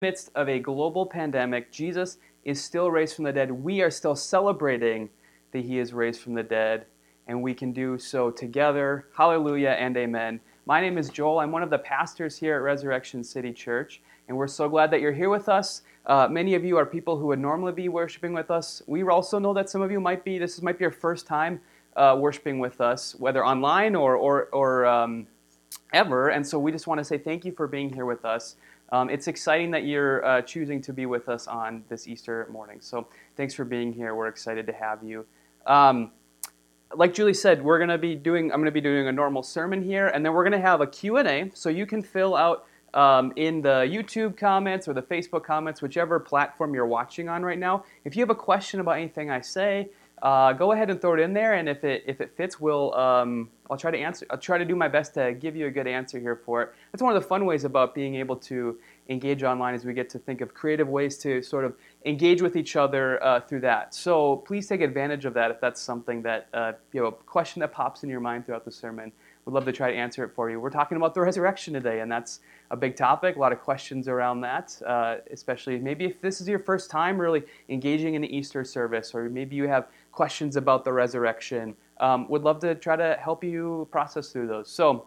midst of a global pandemic, Jesus is still raised from the dead. We are still celebrating that he is raised from the dead, and we can do so together. Hallelujah and amen. My name is Joel. I'm one of the pastors here at Resurrection City Church, and we're so glad that you're here with us. Uh, many of you are people who would normally be worshiping with us. We also know that some of you might be, this might be your first time uh, worshiping with us, whether online or, or, or um, ever. And so we just want to say thank you for being here with us. Um, it's exciting that you're uh, choosing to be with us on this Easter morning. So thanks for being here. We're excited to have you. Um, like Julie said, we're going to be doing. I'm going to be doing a normal sermon here, and then we're going to have a Q&A. So you can fill out um, in the YouTube comments or the Facebook comments, whichever platform you're watching on right now. If you have a question about anything I say, uh, go ahead and throw it in there, and if it if it fits, we'll um, I'll try to answer. I'll try to do my best to give you a good answer here for it. That's one of the fun ways about being able to engage online is we get to think of creative ways to sort of engage with each other uh, through that. So please take advantage of that if that's something that uh, you know a question that pops in your mind throughout the sermon. We'd love to try to answer it for you. We're talking about the resurrection today, and that's a big topic. A lot of questions around that, uh, especially maybe if this is your first time really engaging in the Easter service, or maybe you have questions about the resurrection. Um, would love to try to help you process through those. So,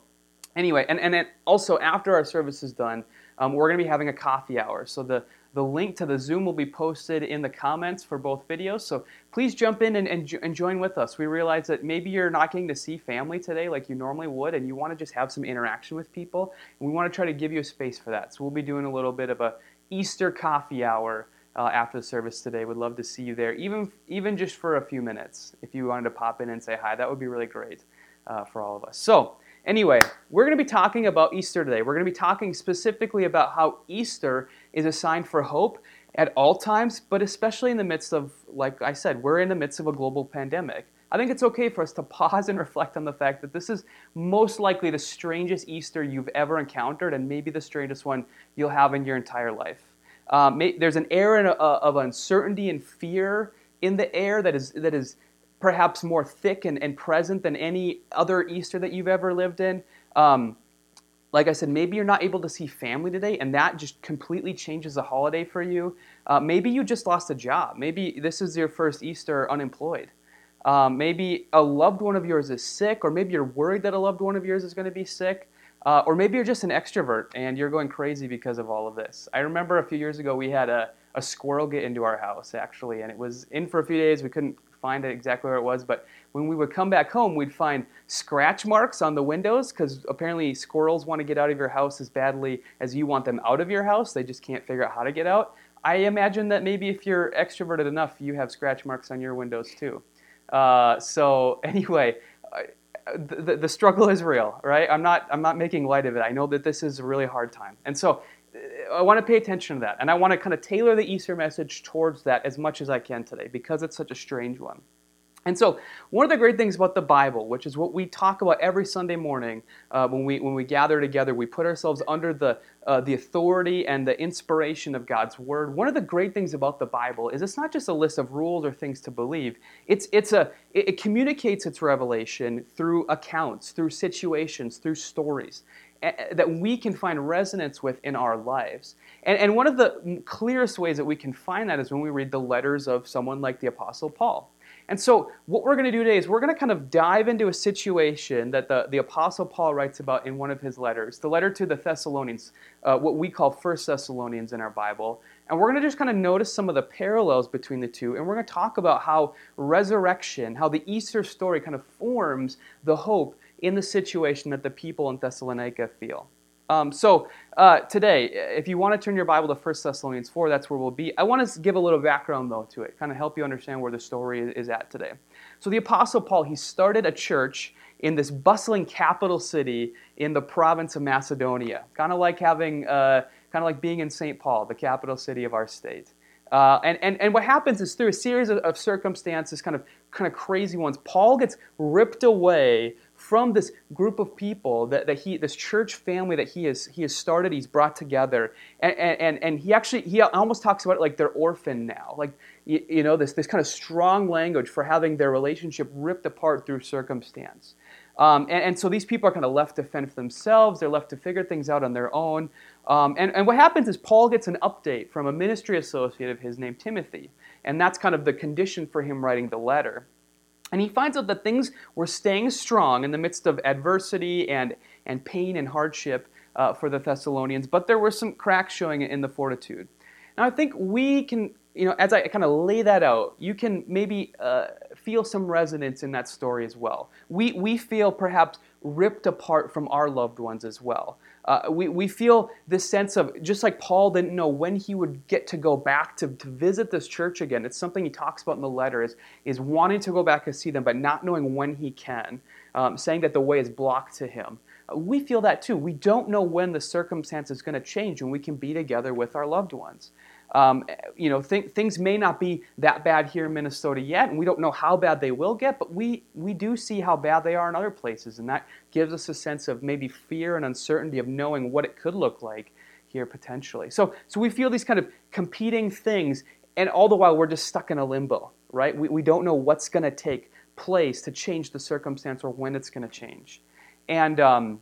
anyway, and, and also after our service is done, um, we're going to be having a coffee hour. So, the, the link to the Zoom will be posted in the comments for both videos. So, please jump in and, and, and join with us. We realize that maybe you're not getting to see family today like you normally would, and you want to just have some interaction with people. And we want to try to give you a space for that. So, we'll be doing a little bit of a Easter coffee hour uh, after the service today. Would love to see you there, even even just for a few minutes. If you wanted to pop in and say hi, that would be really great uh, for all of us. So. Anyway, we're going to be talking about Easter today. We're going to be talking specifically about how Easter is a sign for hope at all times, but especially in the midst of, like I said, we're in the midst of a global pandemic. I think it's okay for us to pause and reflect on the fact that this is most likely the strangest Easter you've ever encountered, and maybe the strangest one you'll have in your entire life. Um, may, there's an air uh, of uncertainty and fear in the air that is, that is perhaps more thick and, and present than any other Easter that you've ever lived in. Um, like I said, maybe you're not able to see family today, and that just completely changes the holiday for you. Uh, maybe you just lost a job. Maybe this is your first Easter unemployed. Um, maybe a loved one of yours is sick, or maybe you're worried that a loved one of yours is going to be sick. Uh, or maybe you're just an extrovert and you're going crazy because of all of this. I remember a few years ago we had a, a squirrel get into our house actually, and it was in for a few days. We couldn't find it exactly where it was, but when we would come back home, we'd find scratch marks on the windows because apparently squirrels want to get out of your house as badly as you want them out of your house. They just can't figure out how to get out. I imagine that maybe if you're extroverted enough, you have scratch marks on your windows too. Uh, so anyway, the, the struggle is real, right? I'm not, I'm not making light of it. I know that this is a really hard time. And so uh, I want to pay attention to that. And I want to kind of tailor the Easter message towards that as much as I can today because it's such a strange one. And so, one of the great things about the Bible, which is what we talk about every Sunday morning uh, when, we, when we gather together, we put ourselves under the, uh, the authority and the inspiration of God's Word. One of the great things about the Bible is it's not just a list of rules or things to believe, it's, it's a, it, it communicates its revelation through accounts, through situations, through stories that we can find resonance with in our lives. And, and one of the clearest ways that we can find that is when we read the letters of someone like the Apostle Paul. And so, what we're going to do today is we're going to kind of dive into a situation that the, the Apostle Paul writes about in one of his letters, the letter to the Thessalonians, uh, what we call First Thessalonians in our Bible. And we're going to just kind of notice some of the parallels between the two, and we're going to talk about how resurrection, how the Easter story kind of forms the hope in the situation that the people in Thessalonica feel. Um, so uh, today, if you want to turn your Bible to 1 Thessalonians 4, that's where we'll be. I want to give a little background, though, to it, kind of help you understand where the story is at today. So the Apostle Paul, he started a church in this bustling capital city in the province of Macedonia, kind of like having, uh, kind of like being in St. Paul, the capital city of our state. Uh, and, and, and what happens is through a series of, of circumstances, kind of, kind of crazy ones, Paul gets ripped away from this group of people that, that he this church family that he has he has started he's brought together. And and, and he actually he almost talks about it like they're orphan now. Like you, you know this this kind of strong language for having their relationship ripped apart through circumstance. Um, and, and, so these people are kind of left to fend for themselves. They're left to figure things out on their own. Um, and, and what happens is Paul gets an update from a ministry associate of his named Timothy. And that's kind of the condition for him writing the letter. And he finds out that things were staying strong in the midst of adversity and, and pain and hardship uh, for the Thessalonians, but there were some cracks showing in the fortitude. Now, I think we can, you know, as I kind of lay that out, you can maybe uh, feel some resonance in that story as well. We, we feel perhaps ripped apart from our loved ones as well. Uh, we, we feel this sense of, just like Paul didn't know when he would get to go back to, to visit this church again. It's something he talks about in the letter is, is wanting to go back and see them, but not knowing when he can, um, saying that the way is blocked to him. Uh, we feel that too. We don't know when the circumstance is going to change and we can be together with our loved ones. Um, you know, th- things may not be that bad here in Minnesota yet, and we don't know how bad they will get, but we, we do see how bad they are in other places, and that gives us a sense of maybe fear and uncertainty of knowing what it could look like here potentially. So, so we feel these kind of competing things, and all the while we're just stuck in a limbo, right? We, we don't know what's going to take place to change the circumstance or when it's going to change. And um,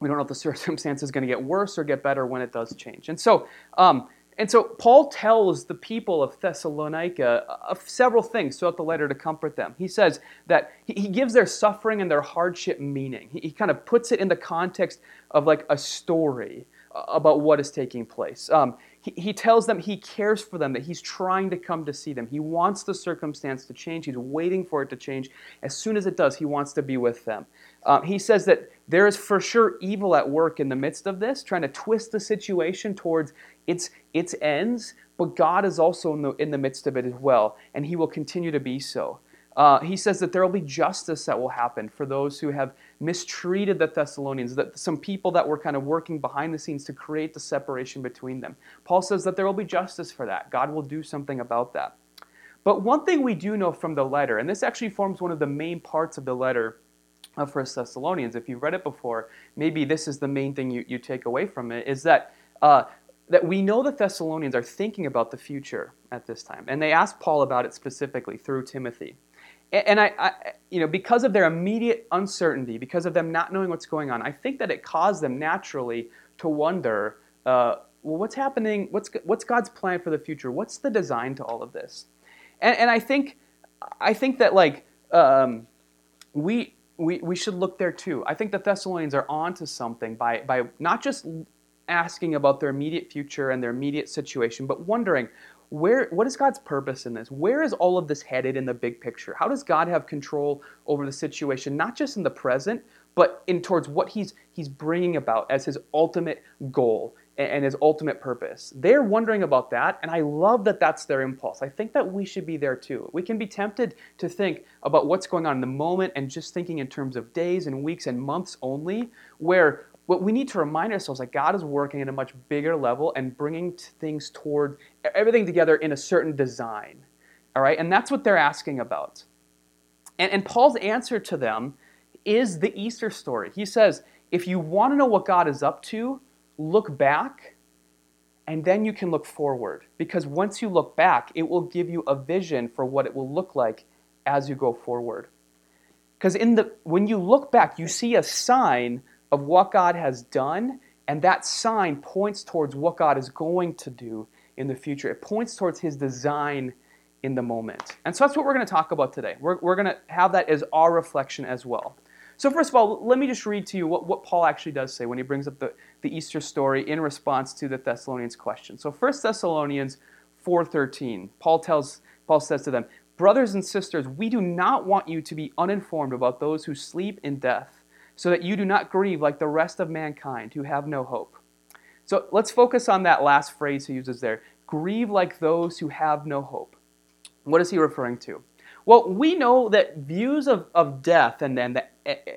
we don't know if the circumstance is going to get worse or get better when it does change. And so, um, and so Paul tells the people of Thessalonica of several things throughout the letter to comfort them. He says that he gives their suffering and their hardship meaning. He kind of puts it in the context of like a story uh, about what is taking place. Um, he, he tells them he cares for them, that he's trying to come to see them. He wants the circumstance to change. He's waiting for it to change. As soon as it does, he wants to be with them. Um, he says that there is for sure evil at work in the midst of this, trying to twist the situation towards its, its ends, but God is also in the, in the midst of it as well, and He will continue to be so. Uh, he says that there will be justice that will happen for those who have mistreated the Thessalonians, that some people that were kind of working behind the scenes to create the separation between them. Paul says that there will be justice for that. God will do something about that. But one thing we do know from the letter, and this actually forms one of the main parts of the letter of First Thessalonians, if you've read it before, maybe this is the main thing you, you take away from it, is that uh, that we know the Thessalonians are thinking about the future at this time, and they ask Paul about it specifically through Timothy. And I, I, you know, because of their immediate uncertainty, because of them not knowing what's going on, I think that it caused them naturally to wonder, uh, well, what's happening? What's what's God's plan for the future? What's the design to all of this? And, and I think, I think that like um, we. We, we should look there too. I think the Thessalonians are onto something by, by not just asking about their immediate future and their immediate situation, but wondering where what is God's purpose in this? Where is all of this headed in the big picture? How does God have control over the situation, not just in the present, but in towards what he's he's bringing about as his ultimate goal and his ultimate purpose. They're wondering about that, and I love that that's their impulse. I think that we should be there too. We can be tempted to think about what's going on in the moment and just thinking in terms of days and weeks and months only, where what we need to remind ourselves that God is working at a much bigger level and bringing things toward everything together in a certain design. All right, and that's what they're asking about. And, and Paul's answer to them is the Easter story. He says, if you want to know what God is up to, look back and then you can look forward. Because once you look back, it will give you a vision for what it will look like as you go forward. Because in the when you look back, you see a sign of what God has done, and that sign points towards what God is going to do in the future. It points towards His design in the moment. And so that's what we're going to talk about today. We're, we're going to have that as our reflection as well. So, first of all, let me just read to you what, what Paul actually does say when he brings up the, the Easter story in response to the Thessalonians question. So, 1 Thessalonians 4.13, Paul, tells, Paul says to them, Brothers and sisters, we do not want you to be uninformed about those who sleep in death so that you do not grieve like the rest of mankind who have no hope. So let's focus on that last phrase he uses there grieve like those who have no hope. What is he referring to? Well, we know that views of, of death and, and, the,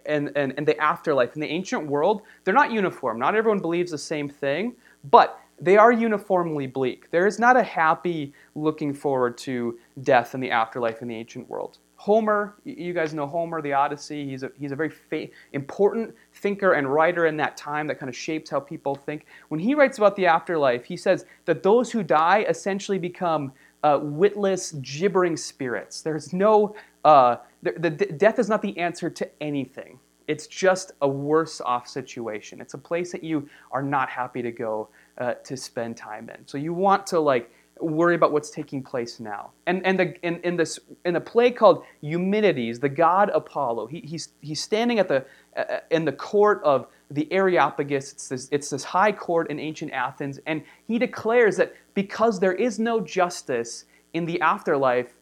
and, and, and the afterlife in the ancient world, they're not uniform. Not everyone believes the same thing, but they are uniformly bleak. There is not a happy looking forward to death and the afterlife in the ancient world. Homer, you guys know Homer, the Odyssey. He's a, he's a very fa- important thinker and writer in that time that kind of shapes how people think. When he writes about the afterlife, he says that those who die essentially become uh, witless, gibbering spirits. There's no, uh, the, the, death is not the answer to anything. It's just a worse off situation. It's a place that you are not happy to go uh, to spend time in. So you want to like worry about what's taking place now. And and the in, in this in a play called Eumenides, the god Apollo, he, he's he's standing at the uh, in the court of the Areopagus. It's this it's this high court in ancient Athens, and he declares that because there is no justice in the afterlife,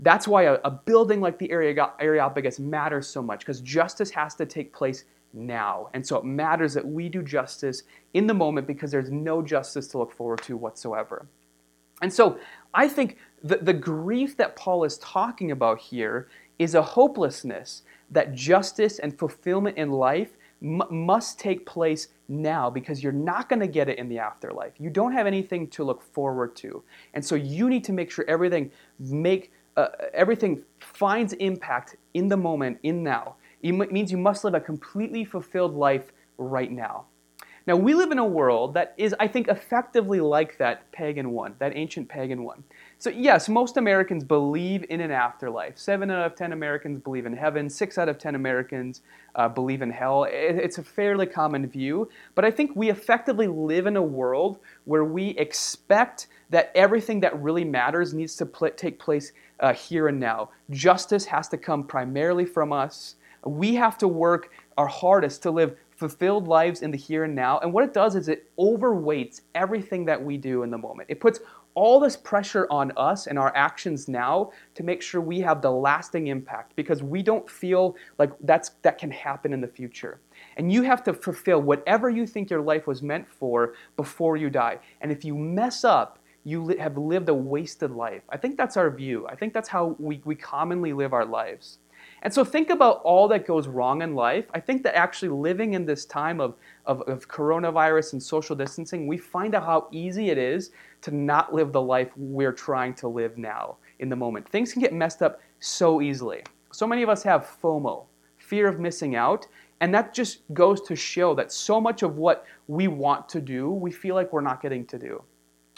that's why a, a building like the Areopagus matters so much because justice has to take place now. And so it matters that we do justice in the moment because there's no justice to look forward to whatsoever. And so I think the, the grief that Paul is talking about here is a hopelessness that justice and fulfillment in life m- must take place now because you're not going to get it in the afterlife. You don't have anything to look forward to. And so you need to make sure everything make uh, everything finds impact in the moment, in now. It means you must live a completely fulfilled life right now. Now, we live in a world that is, I think, effectively like that pagan one, that ancient pagan one. So, yes, most Americans believe in an afterlife. Seven out of ten Americans believe in heaven. Six out of ten Americans uh, believe in hell. It's a fairly common view. But I think we effectively live in a world where we expect that everything that really matters needs to pl- take place uh, here and now. Justice has to come primarily from us. We have to work our hardest to live fulfilled lives in the here and now. And what it does is it overweights everything that we do in the moment. It puts all this pressure on us and our actions now to make sure we have the lasting impact because we don't feel like that's that can happen in the future. And you have to fulfill whatever you think your life was meant for before you die. And if you mess up, you have lived a wasted life. I think that's our view. I think that's how we, we commonly live our lives. And so think about all that goes wrong in life. I think that actually living in this time of, of, of, coronavirus and social distancing, we find out how easy it is to not live the life we're trying to live now in the moment. Things can get messed up so easily. So many of us have FOMO, fear of missing out. And that just goes to show that so much of what we want to do, we feel like we're not getting to do.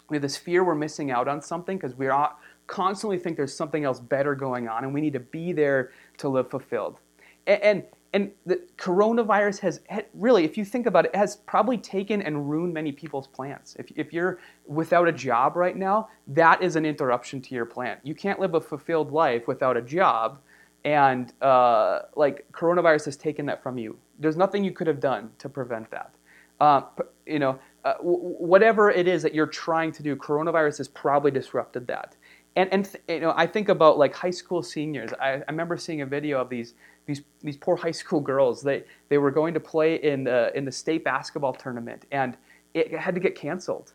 We have this fear we're missing out on something because we're not constantly think there's something else better going on and we need to be there to live fulfilled. And, and, and the coronavirus has really, if you think about it, has probably taken and ruined many people's plans. If, if you're without a job right now, that is an interruption to your plan. You can't live a fulfilled life without a job. And uh, like coronavirus has taken that from you. There's nothing you could have done to prevent that. Uh, you know, uh, w- whatever it is that you're trying to do, coronavirus has probably disrupted that and and you know I think about like high school seniors. I, I remember seeing a video of these these these poor high school girls. They they were going to play in the in the state basketball tournament, and it had to get canceled.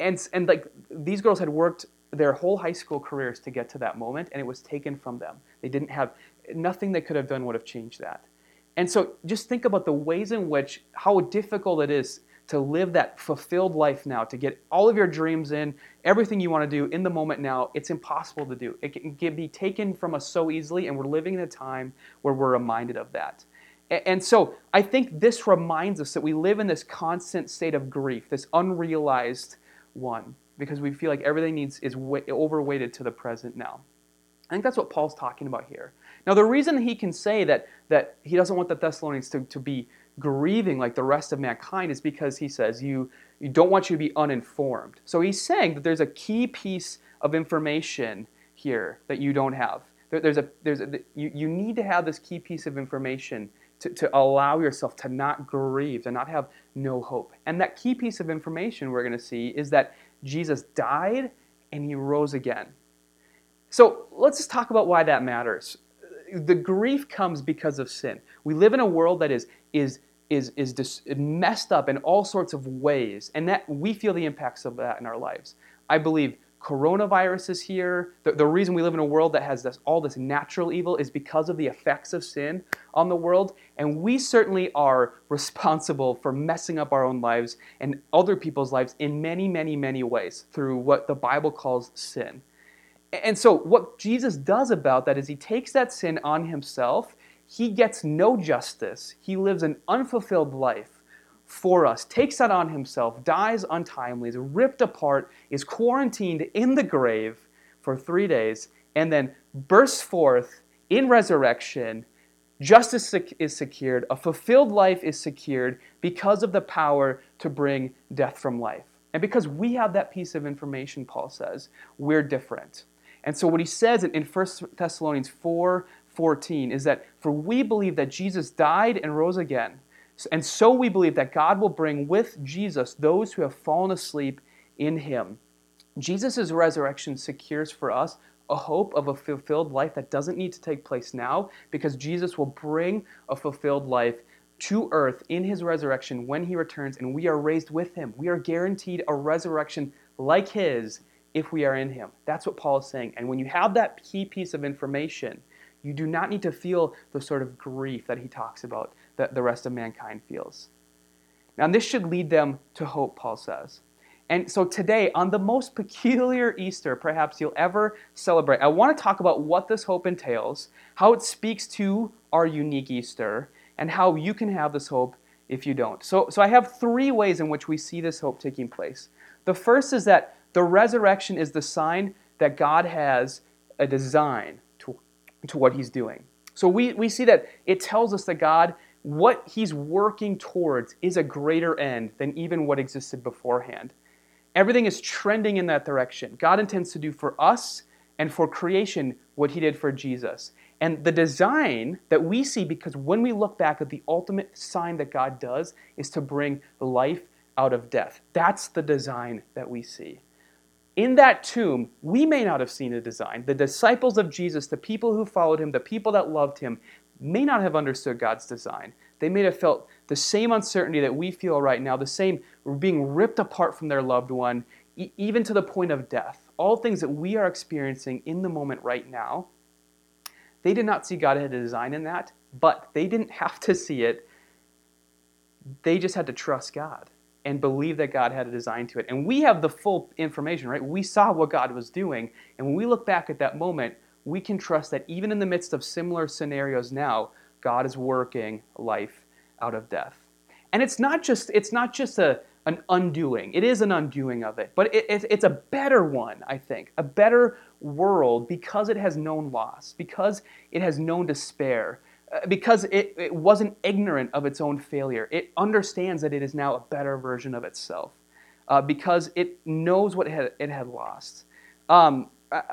And and like these girls had worked their whole high school careers to get to that moment, and it was taken from them. They didn't have nothing they could have done would have changed that. And so just think about the ways in which how difficult it is to live that fulfilled life now, to get all of your dreams in, everything you want to do in the moment now, it's impossible to do. It can be taken from us so easily, and we're living in a time where we're reminded of that. And so I think this reminds us that we live in this constant state of grief, this unrealized one, because we feel like everything needs is overweighted to the present now. I think that's what Paul's talking about here. Now, the reason he can say that, that he doesn't want the Thessalonians to, to be grieving like the rest of mankind is because he says you, you don't want you to be uninformed. So he's saying that there's a key piece of information here that you don't have. There, there's a, there's a, you, you need to have this key piece of information to, to allow yourself to not grieve, to not have no hope. And that key piece of information we're going to see is that Jesus died and he rose again. So let's just talk about why that matters. The grief comes because of sin. We live in a world that is, is is, is dis- messed up in all sorts of ways, and that we feel the impacts of that in our lives. I believe coronavirus is here. The, the reason we live in a world that has this, all this natural evil is because of the effects of sin on the world, and we certainly are responsible for messing up our own lives and other people's lives in many, many, many ways through what the Bible calls sin. And so, what Jesus does about that is he takes that sin on himself he gets no justice. He lives an unfulfilled life for us, takes that on himself, dies untimely, is ripped apart, is quarantined in the grave for three days, and then bursts forth in resurrection Justice is secured. A fulfilled life is secured because of the power to bring death from life. And because we have that piece of information, Paul says, we're different. And so what he says in 1 Thessalonians 4 14 is that for we believe that Jesus died and rose again. And so we believe that God will bring with Jesus those who have fallen asleep in him. Jesus' resurrection secures for us a hope of a fulfilled life that doesn't need to take place now because Jesus will bring a fulfilled life to earth in his resurrection when he returns and we are raised with him. We are guaranteed a resurrection like his if we are in him. That's what Paul is saying. And when you have that key piece of information, you do not need to feel the sort of grief that he talks about that the rest of mankind feels. Now, this should lead them to hope, Paul says. And so today, on the most peculiar Easter perhaps you'll ever celebrate, I want to talk about what this hope entails, how it speaks to our unique Easter, and how you can have this hope if you don't. So, so I have three ways in which we see this hope taking place. The first is that the resurrection is the sign that God has a design to, to what he's doing. So we, we see that it tells us that God, what he's working towards is a greater end than even what existed beforehand. Everything is trending in that direction. God intends to do for us and for creation what he did for Jesus. And the design that we see, because when we look back at the ultimate sign that God does, is to bring life out of death. That's the design that we see. In that tomb, we may not have seen a design. The disciples of Jesus, the people who followed him, the people that loved him, may not have understood God's design. They may have felt the same uncertainty that we feel right now, the same being ripped apart from their loved one, e- even to the point of death. All things that we are experiencing in the moment right now. They did not see God had a design in that, but they didn't have to see it. They just had to trust God and believe that God had a design to it. And we have the full information, right? We saw what God was doing. And when we look back at that moment, we can trust that even in the midst of similar scenarios now, God is working life out of death. And it's not just, it's not just a, an undoing. It is an undoing of it, but it, it, it's a better one, I think. A better world because it has known loss, because it has known despair, because it, it wasn't ignorant of its own failure. It understands that it is now a better version of itself uh, because it knows what it had, it had lost. Um,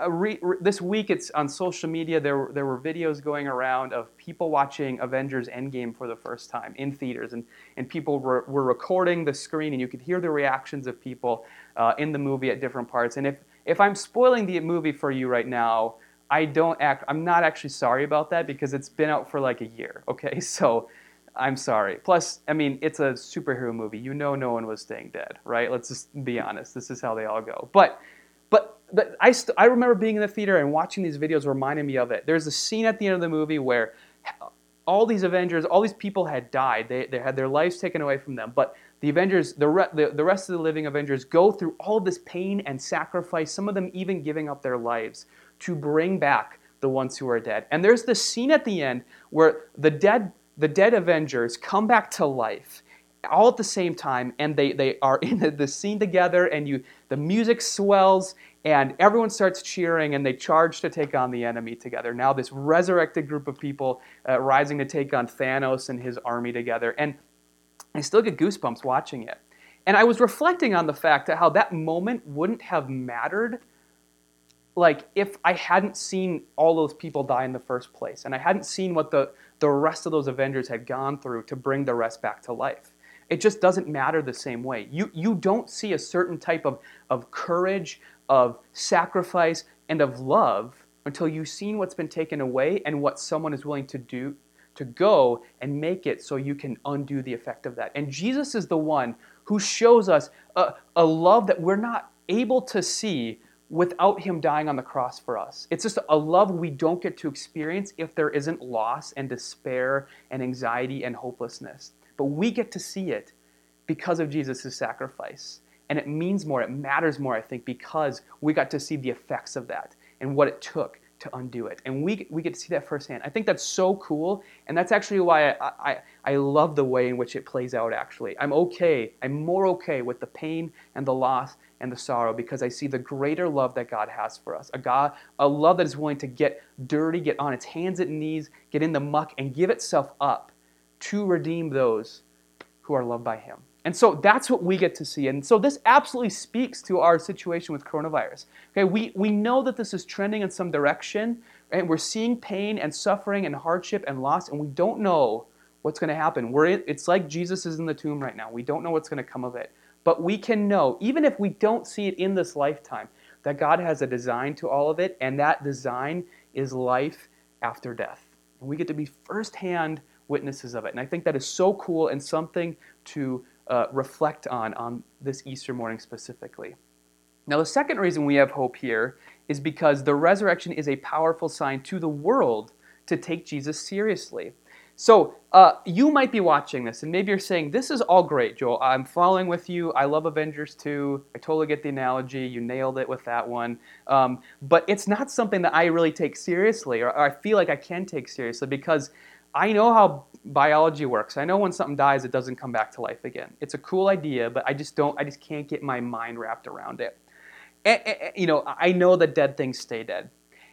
re, re, this week it's on social media there, there were videos going around of people watching avengers endgame for the first time in theaters and, and people were, were recording the screen and you could hear the reactions of people uh, in the movie at different parts and if, if i'm spoiling the movie for you right now i don't act i'm not actually sorry about that because it's been out for like a year okay so i'm sorry plus i mean it's a superhero movie you know no one was staying dead right let's just be honest this is how they all go but but, but I, st- I remember being in the theater and watching these videos reminding me of it. There's a scene at the end of the movie where all these Avengers, all these people had died. They, they had their lives taken away from them. But the Avengers, the, re- the, the rest of the living Avengers, go through all this pain and sacrifice, some of them even giving up their lives to bring back the ones who are dead. And there's this scene at the end where the dead, the dead Avengers come back to life all at the same time and they, they are in the, scene together and you the music swells and everyone starts cheering and they charge to take on the enemy together now this resurrected group of people uh, rising to take on thanos and his army together and i still get goosebumps watching it and i was reflecting on the fact that how that moment wouldn't have mattered like if i hadn't seen all those people die in the first place and i hadn't seen what the, the rest of those avengers had gone through to bring the rest back to life it just doesn't matter the same way. You, you don't see a certain type of, of courage, of sacrifice, and of love until you've seen what's been taken away and what someone is willing to do to go and make it so you can undo the effect of that. And Jesus is the one who shows us a, a love that we're not able to see without him dying on the cross for us. It's just a love we don't get to experience if there isn't loss and despair and anxiety and hopelessness. But we get to see it because of Jesus' sacrifice. And it means more, it matters more, I think, because we got to see the effects of that and what it took to undo it. And we, we get to see that firsthand. I think that's so cool. And that's actually why I, I, I love the way in which it plays out, actually. I'm okay, I'm more okay with the pain and the loss and the sorrow because I see the greater love that God has for us. A God, a love that is willing to get dirty, get on its hands and knees, get in the muck, and give itself up to redeem those who are loved by Him. And so that's what we get to see. And so this absolutely speaks to our situation with coronavirus. Okay, we, we know that this is trending in some direction, and we're seeing pain and suffering and hardship and loss, and we don't know what's going to happen. We're in, it's like Jesus is in the tomb right now. We don't know what's going to come of it. But we can know, even if we don't see it in this lifetime, that God has a design to all of it, and that design is life after death. And we get to be firsthand witnesses of it. And I think that is so cool and something to uh, reflect on on this Easter morning specifically. Now, the second reason we have hope here is because the resurrection is a powerful sign to the world to take Jesus seriously. So, uh, you might be watching this, and maybe you're saying, This is all great, Joel. I'm following with you. I love Avengers 2. I totally get the analogy. You nailed it with that one. Um, but it's not something that I really take seriously, or, or I feel like I can take seriously, because I know how biology works. I know when something dies, it doesn't come back to life again. It's a cool idea, but I just don't. I just can't get my mind wrapped around it. And, and, you know, I know that dead things stay dead,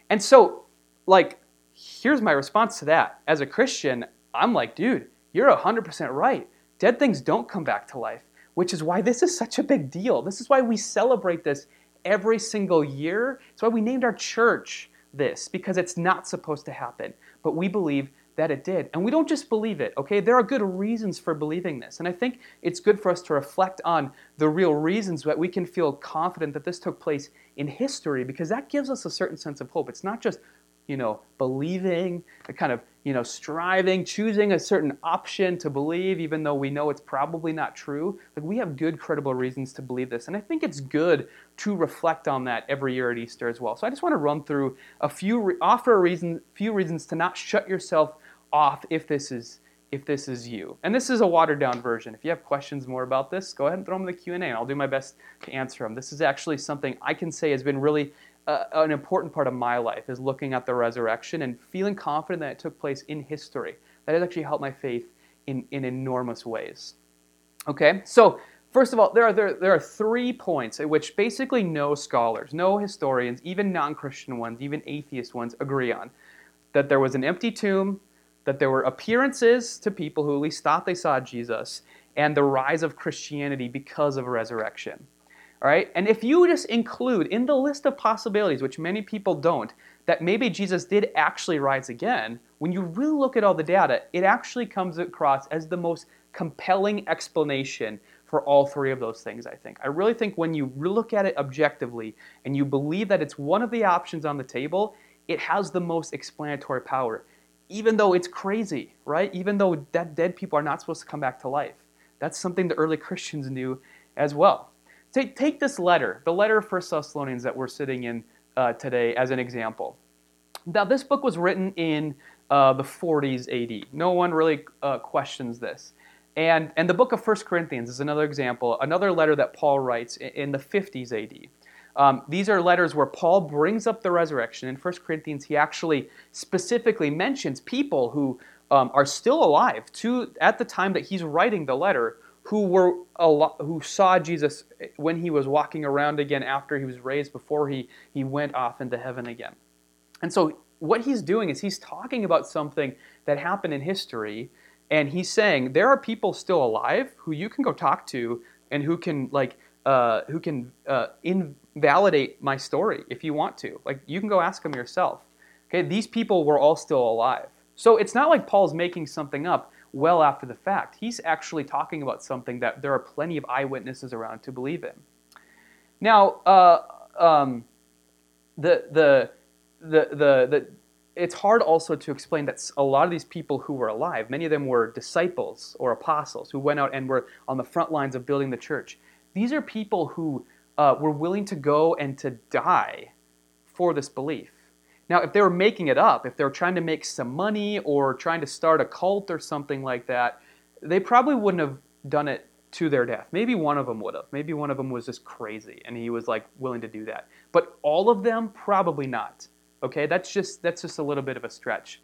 and so like, here's my response to that. As a Christian, I'm like, dude, you're 100% right. Dead things don't come back to life, which is why this is such a big deal. This is why we celebrate this every single year. It's why we named our church this because it's not supposed to happen, but we believe that it did. And we don't just believe it, okay? There are good reasons for believing this. And I think it's good for us to reflect on the real reasons that we can feel confident that this took place in history because that gives us a certain sense of hope. It's not just, you know, believing, kind of, you know, striving, choosing a certain option to believe even though we know it's probably not true. Like we have good credible reasons to believe this. And I think it's good to reflect on that every year at Easter as well. So I just want to run through a few offer a reason few reasons to not shut yourself off if this is if this is you. And this is a watered down version. If you have questions more about this, go ahead and throw them in the Q&A and I'll do my best to answer them. This is actually something I can say has been really uh, an important part of my life is looking at the resurrection and feeling confident that it took place in history. That has actually helped my faith in, in enormous ways. Okay, so first of all, there are, there, there are three points at which basically no scholars, no historians, even non Christian ones, even atheist ones agree on. That there was an empty tomb, that there were appearances to people who at least thought they saw Jesus, and the rise of Christianity because of resurrection. All right? And if you just include in the list of possibilities, which many people don't, that maybe Jesus did actually rise again, when you really look at all the data, it actually comes across as the most compelling explanation for all three of those things, I think. I really think when you look at it objectively and you believe that it's one of the options on the table, it has the most explanatory power even though it's crazy, right? Even though that dead people are not supposed to come back to life. That's something the early Christians knew as well. Take, take this letter, the letter of 1 Thessalonians that we're sitting in uh, today, as an example. Now, this book was written in uh, the 40s AD. No one really uh, questions this. And, and the book of 1 Corinthians is another example, another letter that Paul writes in, in the 50s AD. Um, these are letters where Paul brings up the resurrection. In 1 Corinthians, he actually specifically mentions people who um, are still alive to, at the time that he's writing the letter who were lot, who saw Jesus when he was walking around again after he was raised before he, he went off into heaven again. And so what he's doing is he's talking about something that happened in history and he's saying there are people still alive who you can go talk to and who can like uh, who can uh, invalidate my story if you want to. Like you can go ask them yourself. Okay, these people were all still alive. So it's not like Paul's making something up well after the fact. He's actually talking about something that there are plenty of eyewitnesses around to believe in. Now, uh, um, the, the, the, the, the, it's hard also to explain that a lot of these people who were alive, many of them were disciples or apostles who went out and were on the front lines of building the church. These are people who uh, were willing to go and to die for this belief. Now, if they were making it up, if they were trying to make some money or trying to start a cult or something like that, they probably wouldn't have done it to their death. Maybe one of them would have. Maybe one of them was just crazy and he was like willing to do that. But all of them, probably not. Okay, that's just that's just a little bit of a stretch.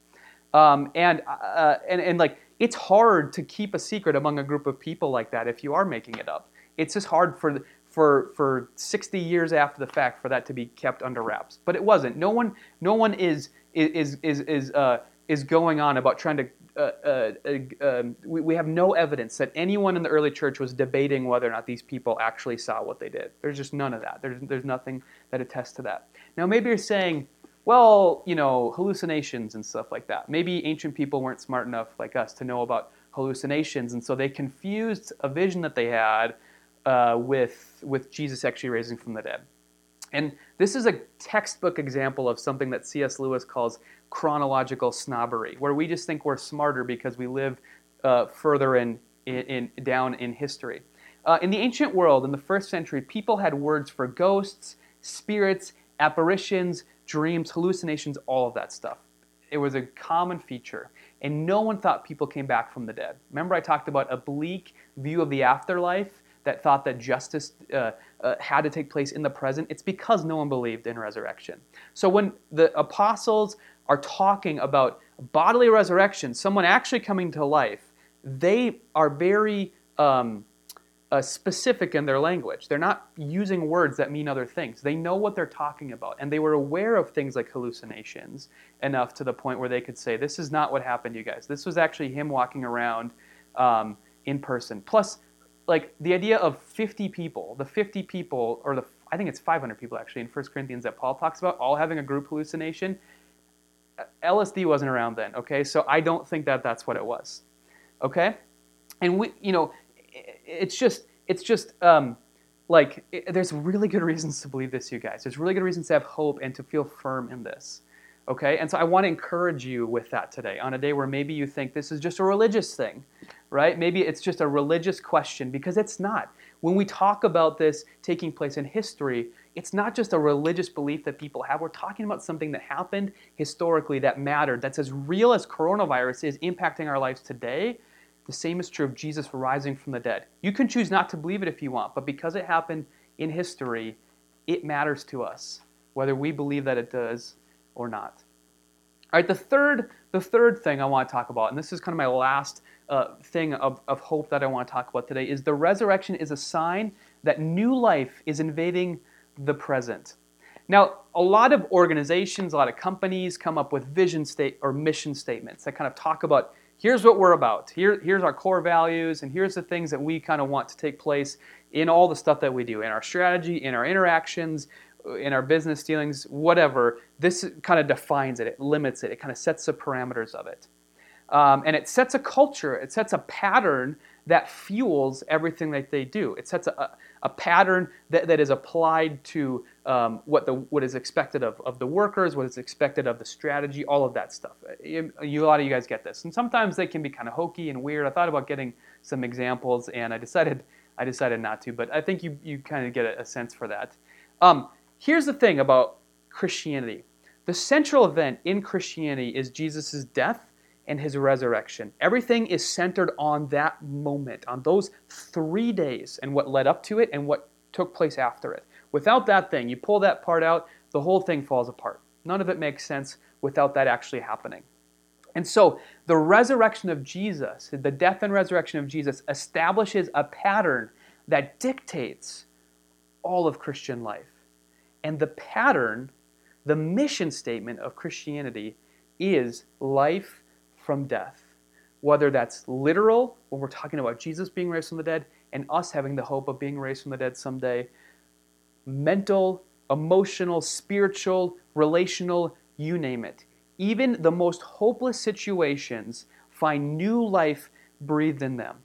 Um, and uh, and and like it's hard to keep a secret among a group of people like that if you are making it up. It's just hard for for for 60 years after the fact for that to be kept under wraps. But it wasn't. No one no one is is is is uh, is going on about trying to. Uh, uh, uh, we, we have no evidence that anyone in the early church was debating whether or not these people actually saw what they did. There's just none of that. There's, there's nothing that attests to that. Now, maybe you're saying, well, you know, hallucinations and stuff like that. Maybe ancient people weren't smart enough like us to know about hallucinations, and so they confused a vision that they had uh, with, with Jesus actually raising from the dead. And this is a textbook example of something that C.S. Lewis calls chronological snobbery, where we just think we're smarter because we live uh, further in, in, in, down in history. Uh, in the ancient world, in the first century, people had words for ghosts, spirits, apparitions, dreams, hallucinations, all of that stuff. It was a common feature, and no one thought people came back from the dead. Remember, I talked about a bleak view of the afterlife that thought that justice uh, uh, had to take place in the present, it's because no one believed in resurrection. So when the apostles are talking about bodily resurrection, someone actually coming to life, they are very um, uh, specific in their language. They're not using words that mean other things. They know what they're talking about, and they were aware of things like hallucinations enough to the point where they could say, "This is not what happened, you guys. This was actually him walking around um, in person." Plus, like the idea of 50 people, the 50 people, or the I think it's 500 people actually in 1 Corinthians that Paul talks about, all having a group hallucination. LSD wasn't around then, okay? So I don't think that that's what it was, okay? And we, you know, it's just, it's just um, like it, there's really good reasons to believe this, you guys. There's really good reasons to have hope and to feel firm in this, okay? And so I want to encourage you with that today on a day where maybe you think this is just a religious thing right? Maybe it's just a religious question because it's not. When we talk about this taking place in history, it's not just a religious belief that people have. We're talking about something that happened historically that mattered, that's as real as coronavirus is impacting our lives today. The same is true of Jesus rising from the dead. You can choose not to believe it if you want, but because it happened in history, it matters to us, whether we believe that it does or not. All right, the third, the third thing I want to talk about, and this is kind of my last uh, thing of, of hope that I want to talk about today is the resurrection is a sign that new life is invading the present. Now, a lot of organizations, a lot of companies come up with vision state or mission statements that kind of talk about here's what we're about. Here, here's our core values, and here's the things that we kind of want to take place in all the stuff that we do, in our strategy, in our interactions, in our business dealings, whatever. This kind of defines it, it limits it, it kind of sets the parameters of it. Um, and it sets a culture, it sets a pattern that fuels everything that they do. It sets a, a pattern that, that is applied to um, what, the, what is expected of, of the workers, what is expected of the strategy, all of that stuff. You, you, a lot of you guys get this. And sometimes they can be kind of hokey and weird. I thought about getting some examples and I decided, I decided not to, but I think you, you kind of get a, a sense for that. Um, here's the thing about Christianity the central event in Christianity is Jesus' death and his resurrection. Everything is centered on that moment, on those three days and what led up to it and what took place after it. Without that thing, you pull that part out, the whole thing falls apart. None of it makes sense without that actually happening. And so, the resurrection of Jesus, the death and resurrection of Jesus, establishes a pattern that dictates all of Christian life. And the pattern, the mission statement of Christianity, is life from death. Whether that's literal, when we're talking about Jesus being raised from the dead, and us having the hope of being raised from the dead someday, mental, emotional, spiritual, relational, you name it. Even the most hopeless situations find new life breathed in them.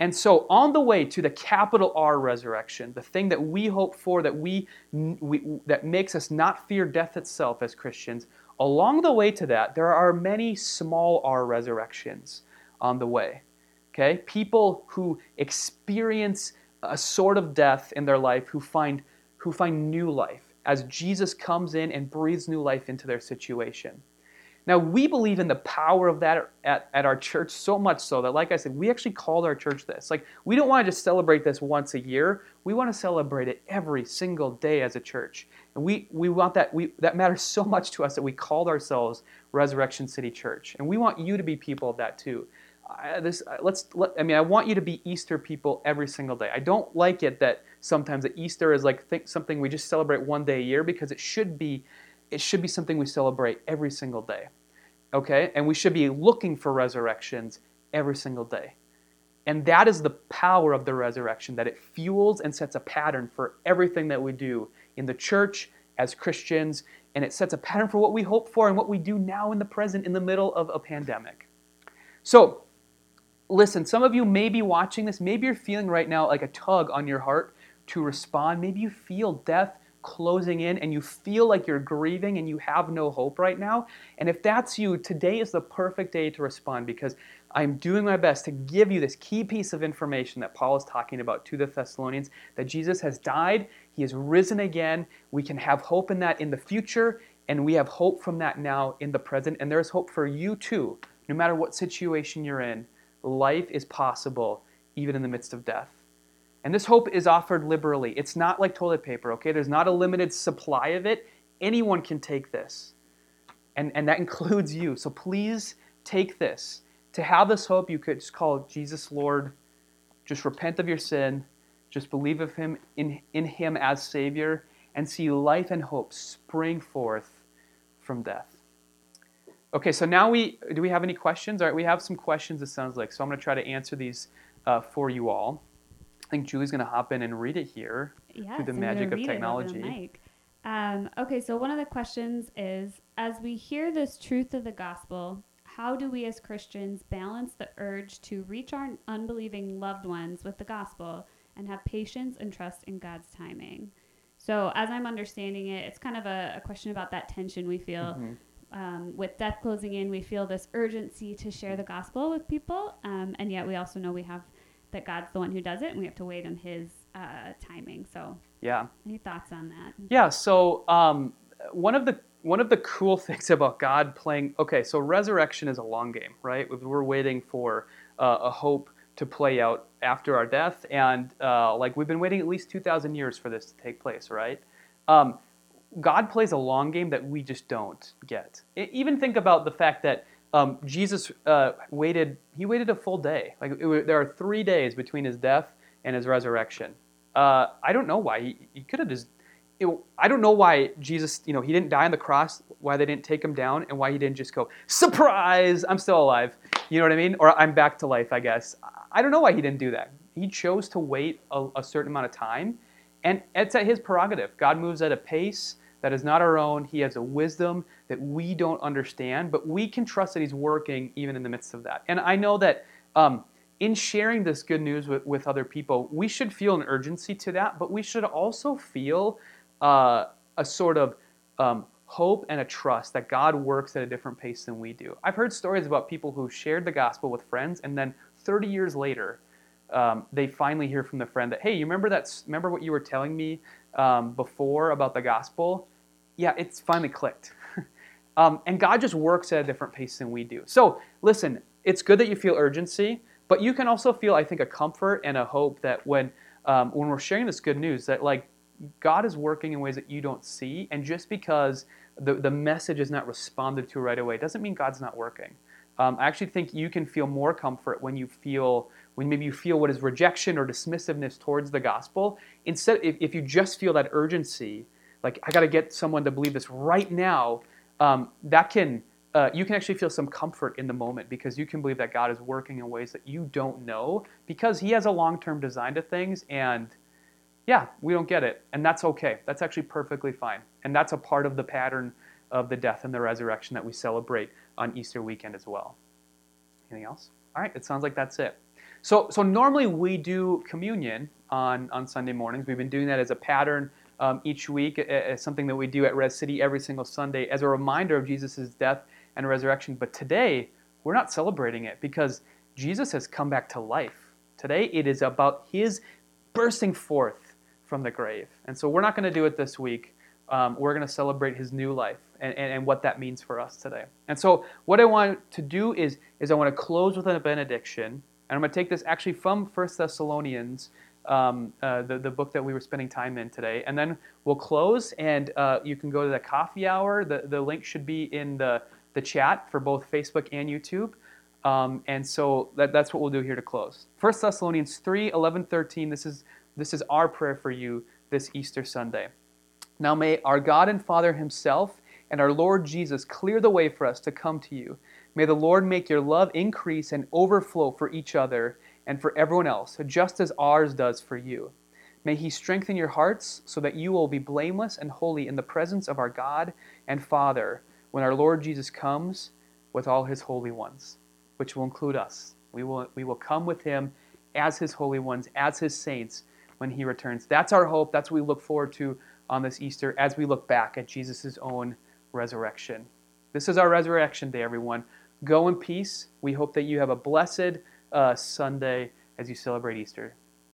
And so, on the way to the capital R resurrection, the thing that we hope for, that we, we, that makes us not fear death itself as Christians, Along the way to that, there are many small r resurrections on the way. Okay? People who experience a sort of death in their life who find, who find new life as Jesus comes in and breathes new life into their situation. Now, we believe in the power of that at, at our church so much so that, like I said, we actually called our church this. Like, we don't want to just celebrate this once a year. We want to celebrate it every single day as a church. And we, we want that, we, that matters so much to us that we called ourselves Resurrection City Church. And we want you to be people of that too. I, this let's let, I mean I want you to be Easter people every single day. I don't like it that sometimes that Easter is like think something we just celebrate one day a year because it should be it should be something we celebrate every single day. Okay? And we should be looking for resurrections every single day. And that is the power of the resurrection that it fuels and sets a pattern for everything that we do in the church as Christians and it sets a pattern for what we hope for and what we do now in the present in the middle of a pandemic. So, listen, some of you may be watching this. Maybe you're feeling right now like a tug on your heart to respond. Maybe you feel death closing in and you feel like you're grieving and you have no hope right now. And if that's you, today is the perfect day to respond because I'm doing my best to give you this key piece of information that Paul is talking about to the Thessalonians that Jesus has died, he has risen again. We can have hope in that in the future, and we have hope from that now in the present. And there's hope for you too, no matter what situation you're in. Life is possible even in the midst of death. And this hope is offered liberally. It's not like toilet paper, okay? There's not a limited supply of it. Anyone can take this. And, and that includes you. So please take this. To have this hope, you could just call Jesus Lord. Just repent of your sin. Just believe of him in, in him as Savior and see life and hope spring forth from death. Okay, so now we do we have any questions? All right, we have some questions. It sounds like so. I'm going to try to answer these uh, for you all. I think Julie's going to hop in and read it here yes, through the I'm magic of read it over technology. Um, okay, so one of the questions is as we hear this truth of the gospel, how do we as Christians balance the urge to reach our unbelieving loved ones with the gospel and have patience and trust in God's timing? So, as I'm understanding it, it's kind of a, a question about that tension we feel. Mhm. Um, with death closing in, we feel this urgency to share the gospel with people, um, and yet we also know we have that God's the one who does it, and we have to wait on His uh, timing. So, Yeah. any thoughts on that? Yeah, so um, one of the one of the cool things about God playing okay, so resurrection is a long game, right? We're waiting for uh, a hope to play out after our death, and uh, like we've been waiting at least two thousand years for this to take place, right? Um, God plays a long game that we just don't get. Even think about the fact that um, Jesus uh, waited; he waited a full day. Like there are three days between his death and his resurrection. Uh, I don't know why he, he could have just. It, I don't know why Jesus, you know, he didn't die on the cross. Why they didn't take him down, and why he didn't just go, "Surprise! I'm still alive." You know what I mean? Or I'm back to life. I guess. I don't know why he didn't do that. He chose to wait a, a certain amount of time, and it's at his prerogative. God moves at a pace that is not our own. He has a wisdom that we don't understand, but we can trust that He's working even in the midst of that. And I know that um, in sharing this good news with, with other people, we should feel an urgency to that, but we should also feel uh, a sort of um, hope and a trust that God works at a different pace than we do. I've heard stories about people who shared the gospel with friends, and then 30 years later, um, they finally hear from the friend that, hey, you remember that? Remember what you were telling me um, before about the gospel? Yeah, it's finally clicked. Um, and God just works at a different pace than we do. So listen, it's good that you feel urgency, but you can also feel, I think, a comfort and a hope that when um, when we're sharing this good news, that like God is working in ways that you don't see, and just because the, the message is not responded to right away doesn't mean God's not working. Um, I actually think you can feel more comfort when you feel when maybe you feel what is rejection or dismissiveness towards the gospel. Instead, if, if you just feel that urgency, like I got to get someone to believe this right now, um, that can uh, you can actually feel some comfort in the moment because you can believe that God is working in ways that you don't know because He has a long-term design to things and yeah, we don't get it, and that's okay. That's actually perfectly fine, and that's a part of the pattern of the death and the resurrection that we celebrate on Easter weekend as well. Anything else? All right, it sounds like that's it. So, so normally we do communion on, on Sunday mornings. We've been doing that as a pattern um, each week, as something that we do at Res City every single Sunday as a reminder of Jesus' death and resurrection. But today, we're not celebrating it because Jesus has come back to life. Today, it is about his bursting forth from the grave. And so we're not going to do it this week. Um, we're going to celebrate his new life and, and, and what that means for us today. And so what I want to do is, is I want to close with a benediction. And I'm going to take this actually from 1 Thessalonians, um, uh, the, the book that we were spending time in today. And then we'll close, and uh, you can go to the coffee hour. The, the link should be in the, the chat for both Facebook and YouTube. Um, and so that, that's what we'll do here to close. 1 Thessalonians 3 11, 13. This is, this is our prayer for you this Easter Sunday. Now may our God and Father Himself and our Lord Jesus clear the way for us to come to you. May the Lord make your love increase and overflow for each other and for everyone else, just as ours does for you. May He strengthen your hearts so that you will be blameless and holy in the presence of our God and Father when our Lord Jesus comes with all His holy ones, which will include us. We will, we will come with Him as His holy ones, as His saints when He returns. That's our hope. That's what we look forward to on this Easter as we look back at Jesus' own resurrection. This is our resurrection day, everyone. Go in peace. We hope that you have a blessed uh, Sunday as you celebrate Easter.